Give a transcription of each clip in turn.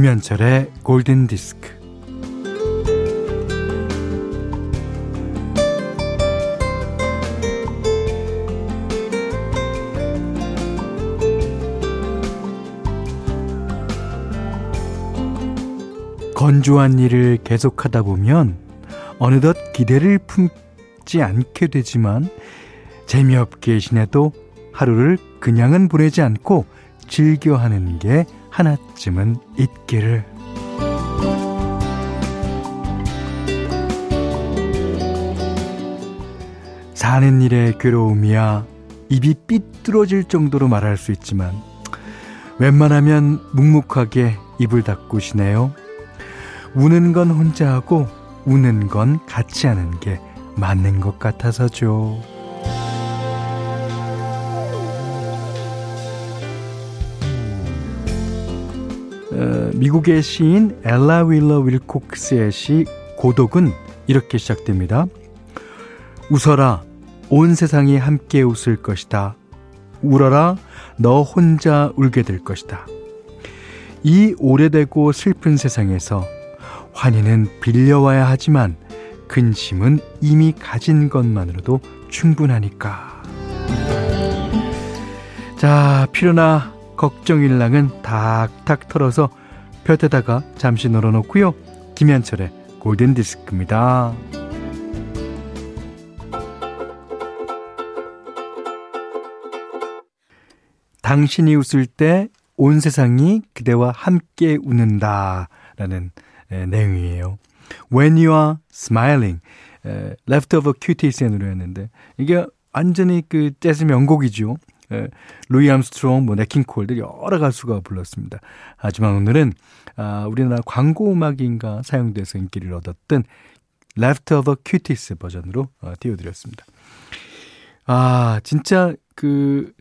김현철의 골든 디스크. 건조한 일을 계속하다 보면 어느덧 기대를 품지 않게 되지만 재미없게 지내도 하루를 그냥은 보내지 않고 즐겨 하는 게 하나쯤은 있기를. 사는 일의 괴로움이야 입이 삐뚤어질 정도로 말할 수 있지만 웬만하면 묵묵하게 입을 닫고 시네요. 우는 건 혼자 하고 우는 건 같이 하는 게 맞는 것 같아서죠. 미국의 시인 엘라 윌러 윌콕스의 시 고독은 이렇게 시작됩니다. 웃어라. 온 세상이 함께 웃을 것이다. 울어라. 너 혼자 울게 될 것이다. 이 오래되고 슬픈 세상에서 환희는 빌려와야 하지만 근심은 이미 가진 것만으로도 충분하니까. 자, 피로나 걱정 일랑은 탁탁 털어서 볕에다가 잠시 널어놓고요. 김현철의 골든디스크입니다. 당신이 웃을 때 온 세상이 그대와 함께 웃는다. 라는 에, 내용이에요. When you are smiling. 에, Leftover Cuties의 노래였는데, 이게 완전히 그 재즈 명곡이죠. 에, 루이 암스트롱, 뭐 냇 킹 콜 등 여러 가수가 불렀습니다. 하지만 오늘은 아, 우리나라 광고 음악인가 사용돼서 인기를 얻었던 Leftover Cuties 버전으로 어, 띄워드렸습니다. 아, 진짜 그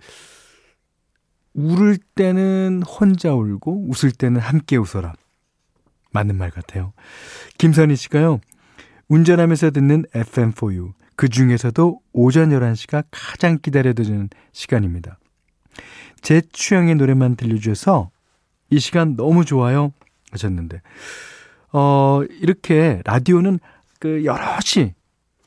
울을 때는 혼자 울고 웃을 때는 함께 웃어라. 맞는 말 같아요. 김선희 씨가요. 운전하면서 듣는 FM4U. 그 중에서도 오전 11시가 가장 기다려지는 시간입니다. 제 취향의 노래만 들려주셔서 이 시간 너무 좋아요 하셨는데 어 이렇게 라디오는 그 여럿이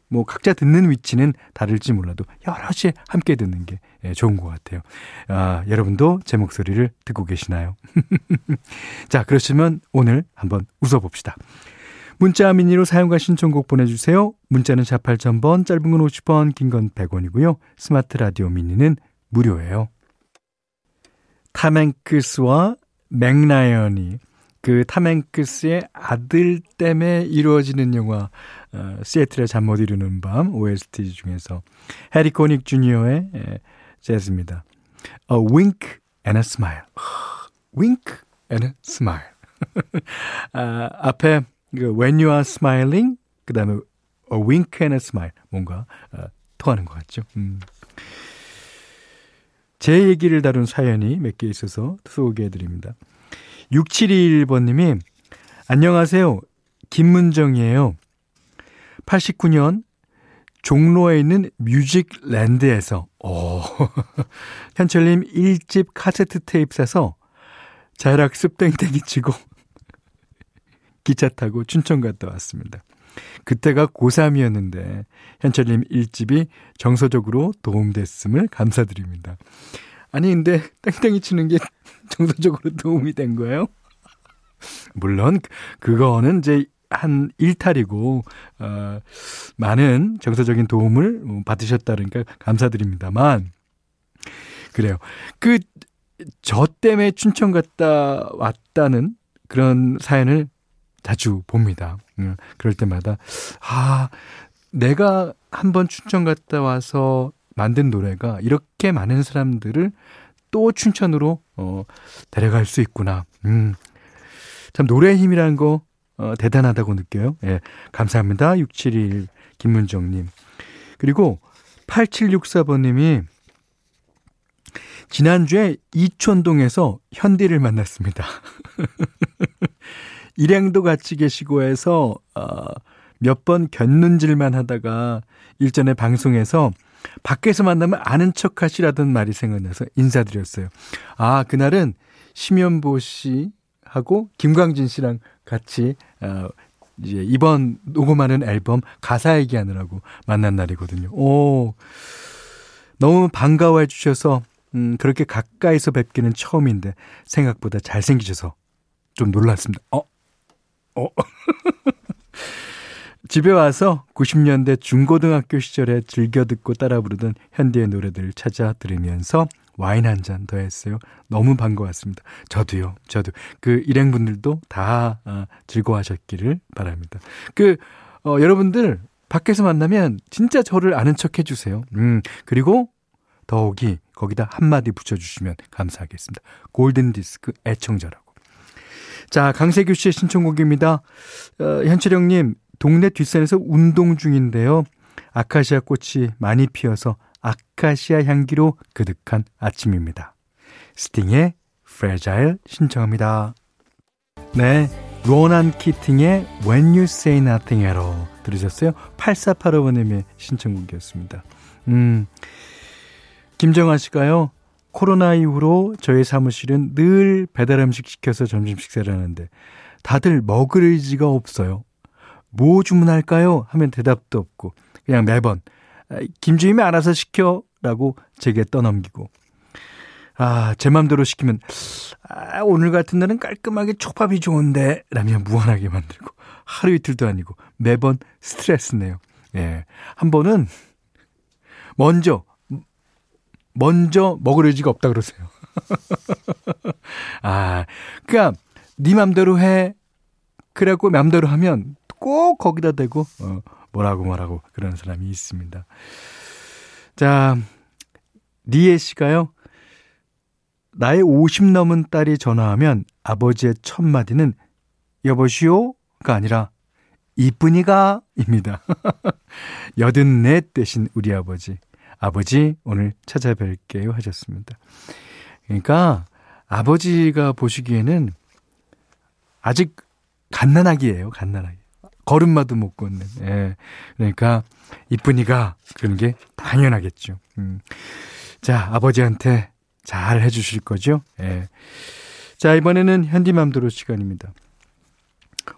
뭐 각자 듣는 위치는 다를지 몰라도 여럿이 함께 듣는 게 예, 좋은 것 같아요. 아, 여러분도 제 목소리를 듣고 계시나요? 자, 그러시면 오늘 한번 웃어봅시다. 문자 미니로 사연과 신청곡 보내주세요. 문자는 4 8000번, 짧은 건 50원, 긴 건 100원이고요. 스마트 라디오 미니는 무료예요. 탐 행크스와 맥 라이언이 그 탐 행크스의 아들 때문에 이루어지는 영화 어, 시애틀의 잠 못 이루는 밤 OST 중에서 해리 코닉 주니어의 에, 재즈입니다. A wink and a smile. wink and a smile. 아, 앞에 그 when you are smiling 그 다음에 a wink and a smile 뭔가 어, 통하는 것 같죠. 음. 제 얘기를 다룬 사연이 몇 개 있어서 소개해드립니다. 6721번님이 안녕하세요. 김문정이에요. 89년 종로에 있는 뮤직랜드에서 오, 현철님 1집 카세트 테이프 사서 자율학습 땡땡이 치고 기차 타고 춘천 갔다 왔습니다. 그때가 고3이었는데 현철님 1집이 정서적으로 도움됐음을 감사드립니다. 아니 근데 땡땡이 치는 게 정서적으로 도움이 된 거예요? 물론 그거는 이제 한 일탈이고 어, 많은 정서적인 도움을 받으셨다니까 감사드립니다만 그래요. 그 저 때문에 춘천 갔다 왔다는 그런 사연을 자주 봅니다. 음, 그럴 때마다 아 내가 한번 춘천 갔다 와서 만든 노래가 이렇게 많은 사람들을 또 춘천으로 어, 데려갈 수 있구나. 음. 참 노래의 힘이라는 거 어, 대단하다고 느껴요. 예. 감사합니다. 671 김문정님. 그리고 8764번님이 지난주에 이촌동에서 현디를 만났습니다. 일행도 같이 계시고 해서 어, 몇 번 견눈질만 하다가 일전에 방송에서 밖에서 만나면 아는 척 하시라던 말이 생각나서 인사드렸어요. 아, 그날은 심연보 씨 하고 김광진 씨랑 같이 어, 이제 이번 녹음하는 앨범 가사 얘기하느라고 만난 날이거든요. 오, 너무 반가워해 주셔서 음, 그렇게 가까이서 뵙기는 처음인데 생각보다 잘생기셔서 좀 놀랐습니다. 어? 어? 집에 와서 90년대 중고등학교 시절에 즐겨 듣고 따라 부르던 현대의 노래들을 찾아 들으면서 와인 한 잔 더 했어요. 너무 반가웠습니다. 저도요, 저도. 그 일행분들도 다 아, 즐거워하셨기를 바랍니다. 그, 어, 여러분들 밖에서 만나면 진짜 저를 아는 척 해주세요. 음, 그리고 더욱이 거기다 한마디 붙여주시면 감사하겠습니다. 골든디스크 애청자라고. 자, 강세규 씨의 신청곡입니다. 어, 현철형님, 동네 뒷산에서 운동 중인데요. 아카시아 꽃이 많이 피어서 아카시아 향기로 그득한 아침입니다. 스팅의 Fragile 신청합니다. 네, 로난 키팅의 When You Say Nothing at All 들으셨어요? 8485번님의 신청곡이었습니다. 음, 김정아 씨가요. 코로나 이후로 저희 사무실은 늘 배달 음식 시켜서 점심 식사를 하는데 다들 먹을 의지가 없어요. 뭐 주문할까요? 하면 대답도 없고 그냥 매번 김주임이 알아서 시켜라고 제게 떠넘기고 아, 제 맘대로 시키면 아, 오늘 같은 날은 깔끔하게 촉밥이 좋은데 라며 무한하게 만들고 하루 이틀도 아니고 매번 스트레스네요. 예. 한 번은 먼저 먼저 먹을 의지가 없다 그러세요. 아, 그니까 네 맘대로 해. 그래갖고 맘대로 하면 꼭 거기다 대고 어, 뭐라고 뭐라고 그런 사람이 있습니다. 자, 니에 씨가요. 나의 50 넘은 딸이 전화하면 아버지의 첫 마디는 여보시오가 아니라 이쁜이가 입니다. 여든 넷 대신 우리 아버지. 아버지 오늘 찾아뵐게요 하셨습니다. 그러니까 아버지가 보시기에는 아직 갓난아기예요. 갓난아기. 걸음마도 못 걷는. 예. 그러니까 이쁜이가 그런 게 당연하겠죠. 음. 자, 아버지한테 잘 해주실 거죠? 예. 자, 이번에는 현디맘대로 시간입니다.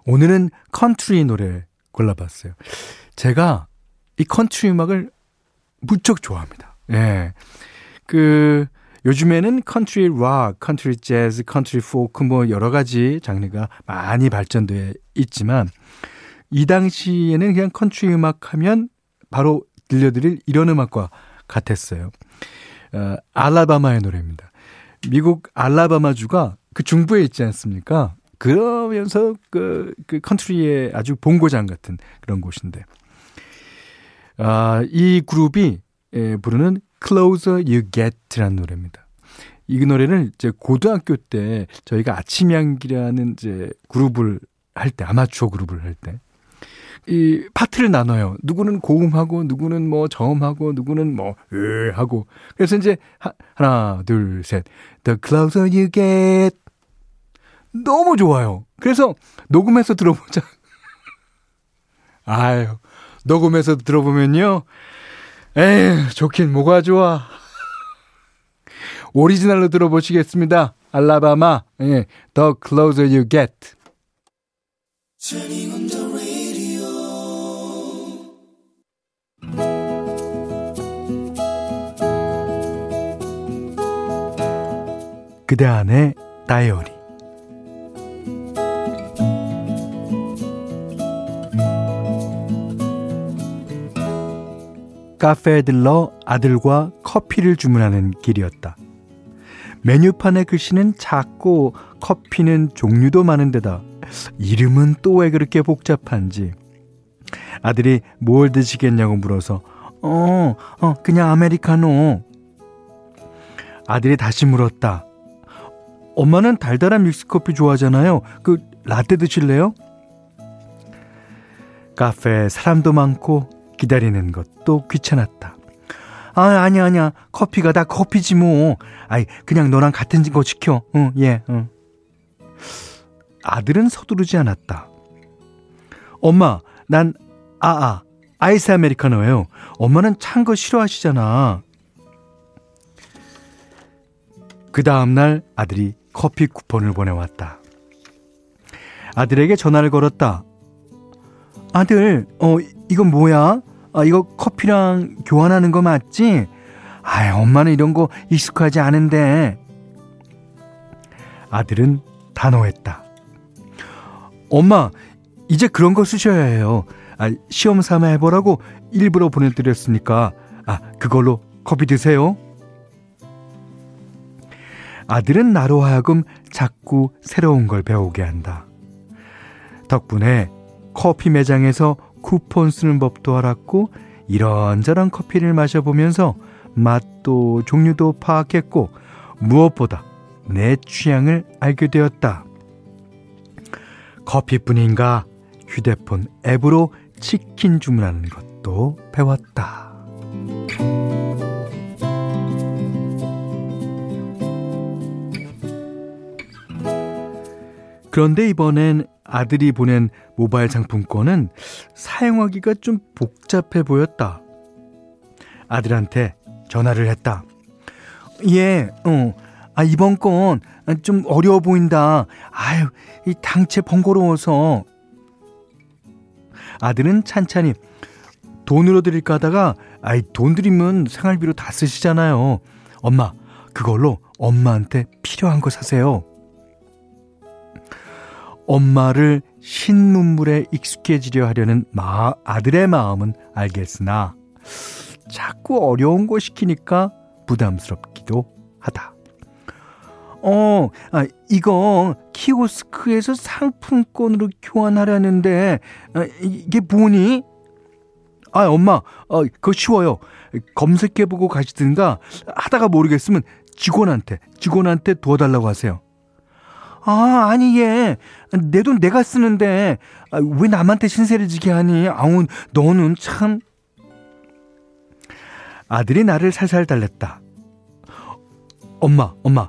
오늘은 컨트리 노래 골라봤어요. 제가 이 컨트리 음악을 무척 좋아합니다. 예. 그, 요즘에는 컨트리 락, 컨트리 재즈, 컨트리 포크 뭐 여러 가지 장르가 많이 발전돼 있지만 이 당시에는 그냥 컨트리 음악 하면 바로 들려드릴 이런 음악과 같았어요. 어, 알라바마의 노래입니다. 미국 알라바마주가 그 중부에 있지 않습니까? 그러면서 그, 그 컨트리의 아주 본고장 같은 그런 곳인데. 아, 이 그룹이 예, 부르는 Closer You Get라는 노래입니다. 이 노래를 이제 고등학교 때 저희가 아침 향기라는 이제 그룹을 할 때, 아마추어 그룹을 할 때, 이 파트를 나눠요. 누구는 고음하고, 누구는 뭐 저음하고, 누구는 뭐, 으 하고. 그래서 이제 하, 하나, 둘, 셋. The closer you get. 너무 좋아요. 그래서 녹음해서 들어보자. 아유, 녹음해서 들어보면요. 에이, 좋긴 뭐가 좋아. 오리지널로 들어보시겠습니다. 알라바마, 예, The Closer You Get. 그대 안의 다이어리 카페에 들러 아들과 커피를 주문하는 길이었다. 메뉴판의 글씨는 작고 커피는 종류도 많은데다 이름은 또 왜 그렇게 복잡한지 아들이 뭘 드시겠냐고 물어서 어, 어, 그냥 아메리카노. 아들이 다시 물었다. 엄마는 달달한 믹스커피 좋아하잖아요. 그 라떼 드실래요? 카페에 사람도 많고 기다리는 것도 귀찮았다. 아, 아니야, 아니야. 커피가 다 커피지 뭐. 아이, 그냥 너랑 같은 거 시켜. 응, 예, 응. 아들은 서두르지 않았다. 엄마, 난, 아, 아, 아이스 아메리카노예요. 엄마는 찬 거 싫어하시잖아. 그 다음날 아들이 커피 쿠폰을 보내왔다. 아들에게 전화를 걸었다. 아들, 어, 이건 뭐야? 아, 이거 커피랑 교환하는 거 맞지? 아, 엄마는 이런 거 익숙하지 않은데. 아들은 단호했다. 엄마, 이제 그런 거 쓰셔야 해요. 아, 시험 삼아 해보라고 일부러 보내드렸으니까, 아, 그걸로 커피 드세요. 아들은 나로 하여금 자꾸 새로운 걸 배우게 한다. 덕분에 커피 매장에서 쿠폰 쓰는 법도 알았고, 이런저런 커피를 마셔보면서 맛도 종류도 파악했고, 무엇보다 내 취향을 알게 되었다. 커피뿐인가 휴대폰 앱으로 치킨 주문하는 것도 배웠다. 그런데 이번엔 아들이 보낸 모바일 상품권은 사용하기가 좀 복잡해 보였다. 아들한테 전화를 했다. 예, 어, 아, 이번 건 좀 어려워 보인다. 아유, 이 당체 번거로워서. 아들은 찬찬히 돈으로 드릴까 하다가, 아이, 돈 드리면 생활비로 다 쓰시잖아요. 엄마, 그걸로 엄마한테 필요한 거 사세요. 엄마를 신문물에 익숙해지려 하려는 마, 아들의 마음은 알겠으나, 자꾸 어려운 거 시키니까 부담스럽기도 하다. 어, 아, 이거 키오스크에서 상품권으로 교환하려는데 아, 이게 뭐니? 아, 엄마, 어, 그거 쉬워요. 검색해보고 가시든가 하다가 모르겠으면 직원한테, 직원한테 도와달라고 하세요. 아, 아니, 얘. 내 돈 내가 쓰는데, 아, 왜 남한테 신세를 지게 하니? 아우, 너는 참. 아들이 나를 살살 달랬다. 엄마, 엄마,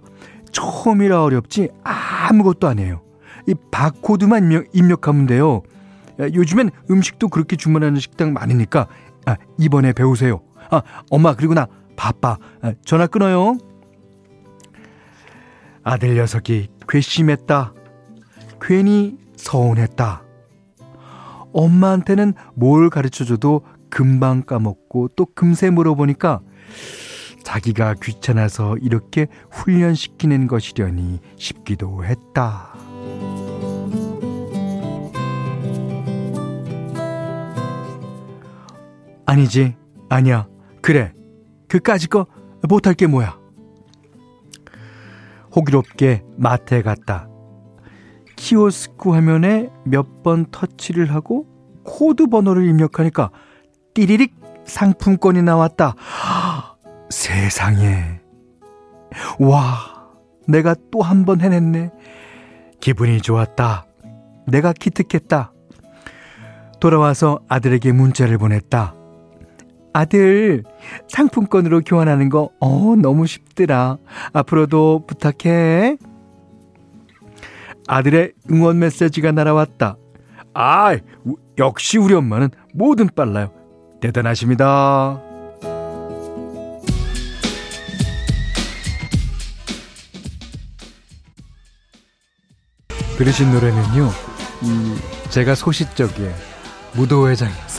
처음이라 어렵지 아무것도 아니에요. 이 바코드만 입력, 입력하면 돼요. 요즘엔 음식도 그렇게 주문하는 식당 많으니까 아, 이번에 배우세요. 아, 엄마 그리고 나 바빠. 아, 전화 끊어요. 아들 녀석이 괘씸했다. 괜히 서운했다. 엄마한테는 뭘 가르쳐줘도 금방 까먹고 또 금세 물어보니까 자기가 귀찮아서 이렇게 훈련시키는 것이려니 싶기도 했다. 아니지, 아니야. 그래. 그까짓 거 못할 게 뭐야. 호기롭게 마트에 갔다. 키오스크 화면에 몇 번 터치를 하고 코드 번호를 입력하니까 띠리릭 상품권이 나왔다. 세상에. 와, 내가 또 한 번 해냈네. 기분이 좋았다. 내가 기특했다. 돌아와서 아들에게 문자를 보냈다. 아들, 상품권으로 교환하는 거, 어, 너무 쉽더라. 앞으로도 부탁해. 아들의 응원 메시지가 날아왔다. 아, 역시 우리 엄마는 뭐든 빨라요. 대단하십니다. 들으신 노래는요, 이, 제가 소시적에 무도회장에서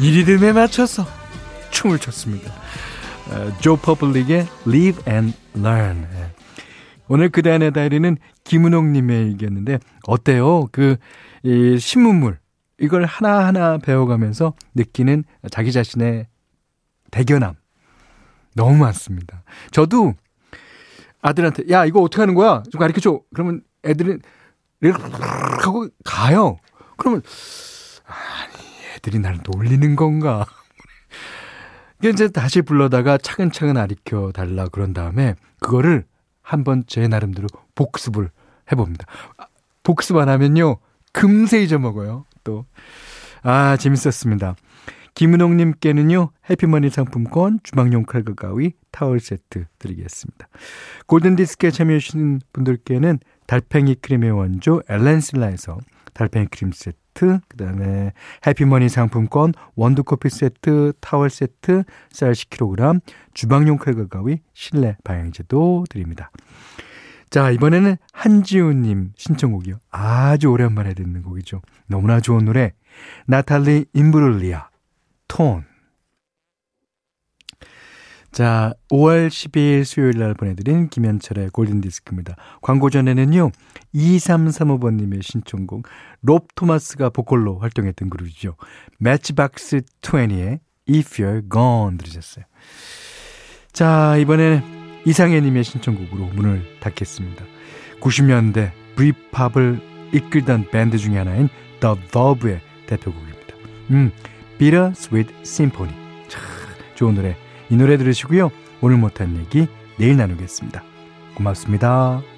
이 리듬에 맞춰서 춤을 췄습니다. 어, Joe Public의 Live and Learn. 예. 오늘 그대 안의 다이어리는 김은옥님의 얘기였는데, 어때요? 그, 이 신문물, 이걸 하나하나 배워가면서 느끼는 자기 자신의 대견함. 너무 많습니다. 저도 아들한테, 야, 이거 어떻게 하는 거야? 좀 가르쳐 줘. 그러면 이렇게 하고 가요. 그러면 아 니 애들이 날 놀리는 건가? 이제 다시 불러다가 차근차근 가르켜 달라 그런 다음에 그거를 한번 제 나름대로 복습을 해봅니다. 복습 안 하면요 금세 잊어먹어요. 또 아 재밌었습니다. 김은옥님께는요, 해피머니 상품권, 주방용 칼과 가위, 타월 세트 드리겠습니다. 골든 디스크에 참여해주신 분들께는 달팽이 크림의 원조 엘렌실라에서 달팽이 크림 세트, 그 다음에 해피머니 상품권, 원두커피 세트, 타월 세트, 쌀 10kg, 주방용 칼과 가위, 실내 방향제도 드립니다. 자, 이번에는 한지우님 신청곡이요. 아주 오랜만에 듣는 곡이죠. 너무나 좋은 노래. 나탈리 임브룰리아, 톤. 자, 5월 12일 수요일 날 보내드린 김현철의 골든디스크입니다. 광고 전에는요, 2335번님의 신청곡, 롭 토마스가 보컬로 활동했던 그룹이죠. 매치박스 20의 If You're Gone 들으셨어요. 자, 이번에는 이상해님의 신청곡으로 문을 닫겠습니다. 90년대 브리팝을 이끌던 밴드 중에 하나인 The Verve의 대표곡입니다. 음, Bitter Sweet Symphony. 참 좋은 노래. 이 노래 들으시고요. 오늘 못한 얘기 내일 나누겠습니다. 고맙습니다.